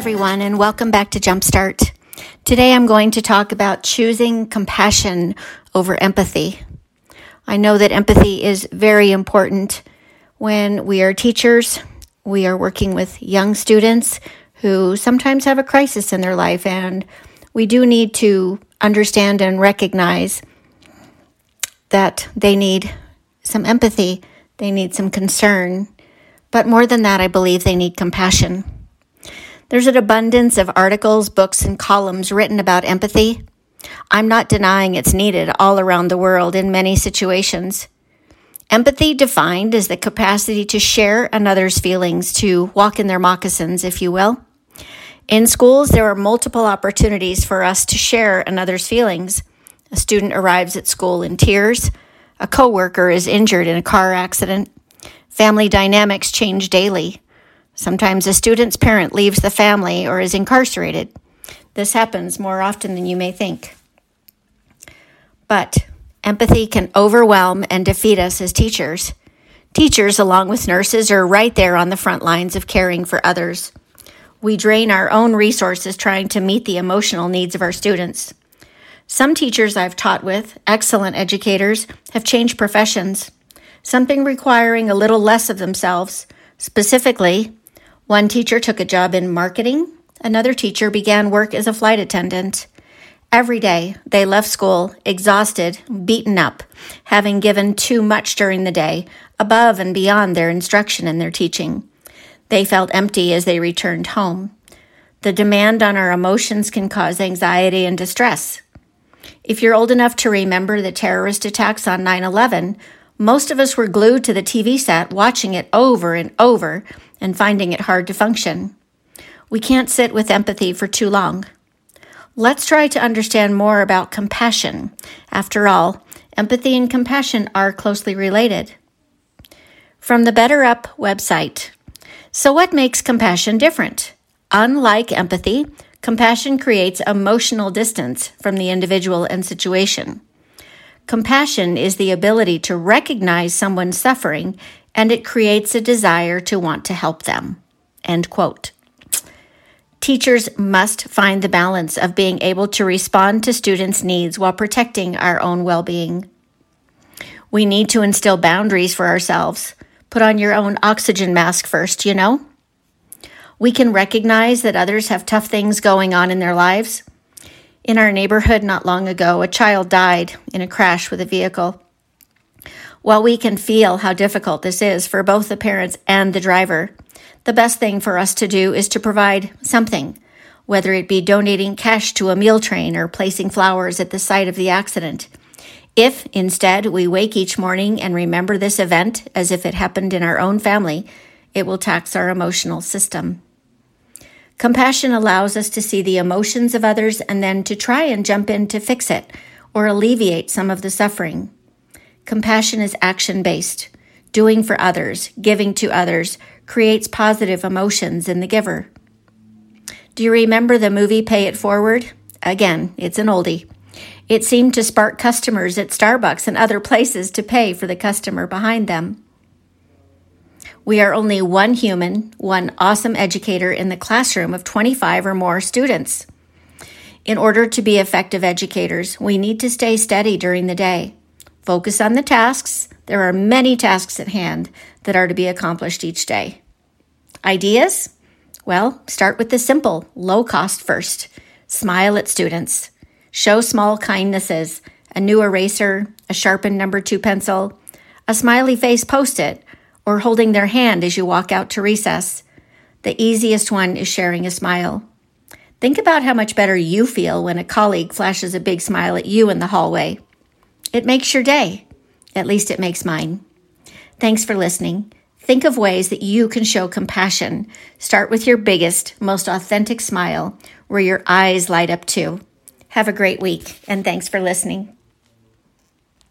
everyone, and welcome back to Jumpstart. Today I'm going to talk about choosing compassion over empathy. I know that empathy is very important when we are teachers, we are working with young students who sometimes have a crisis in their life, and we do need to understand and recognize that they need some empathy, they need some concern, but more than that, I believe they need compassion. There's an abundance of articles, books, and columns written about empathy. I'm not denying it's needed all around the world in many situations. Empathy defined as the capacity to share another's feelings, to walk in their moccasins, if you will. In schools, there are multiple opportunities for us to share another's feelings. A student arrives at school in tears. A coworker is injured in a car accident. Family dynamics change daily. Sometimes a student's parent leaves the family or is incarcerated. This happens more often than you may think. But empathy can overwhelm and defeat us as teachers. Teachers, along with nurses, are right there on the front lines of caring for others. We drain our own resources trying to meet the emotional needs of our students. Some teachers I've taught with, excellent educators, have changed professions, something requiring a little less of themselves, specifically one teacher took a job in marketing. Another teacher began work as a flight attendant. Every day, they left school exhausted, beaten up, having given too much during the day, above and beyond their instruction and their teaching. They felt empty as they returned home. The demand on our emotions can cause anxiety and distress. If you're old enough to remember the terrorist attacks on 9 11, most of us were glued to the TV set, watching it over and over and finding it hard to function. We can't sit with empathy for too long. Let's try to understand more about compassion. After all, empathy and compassion are closely related. From the BetterUp website. So, what makes compassion different? Unlike empathy, compassion creates emotional distance from the individual and situation. Compassion is the ability to recognize someone's suffering and it creates a desire to want to help them. End quote. Teachers must find the balance of being able to respond to students' needs while protecting our own well being. We need to instill boundaries for ourselves. Put on your own oxygen mask first, you know? We can recognize that others have tough things going on in their lives. In our neighborhood not long ago, a child died in a crash with a vehicle. While we can feel how difficult this is for both the parents and the driver, the best thing for us to do is to provide something, whether it be donating cash to a meal train or placing flowers at the site of the accident. If instead we wake each morning and remember this event as if it happened in our own family, it will tax our emotional system. Compassion allows us to see the emotions of others and then to try and jump in to fix it or alleviate some of the suffering. Compassion is action based. Doing for others, giving to others, creates positive emotions in the giver. Do you remember the movie Pay It Forward? Again, it's an oldie. It seemed to spark customers at Starbucks and other places to pay for the customer behind them. We are only one human, one awesome educator in the classroom of 25 or more students. In order to be effective educators, we need to stay steady during the day. Focus on the tasks. There are many tasks at hand that are to be accomplished each day. Ideas? Well, start with the simple, low cost first. Smile at students. Show small kindnesses a new eraser, a sharpened number two pencil, a smiley face post it, or holding their hand as you walk out to recess. The easiest one is sharing a smile. Think about how much better you feel when a colleague flashes a big smile at you in the hallway. It makes your day. At least it makes mine. Thanks for listening. Think of ways that you can show compassion. Start with your biggest, most authentic smile where your eyes light up too. Have a great week, and thanks for listening.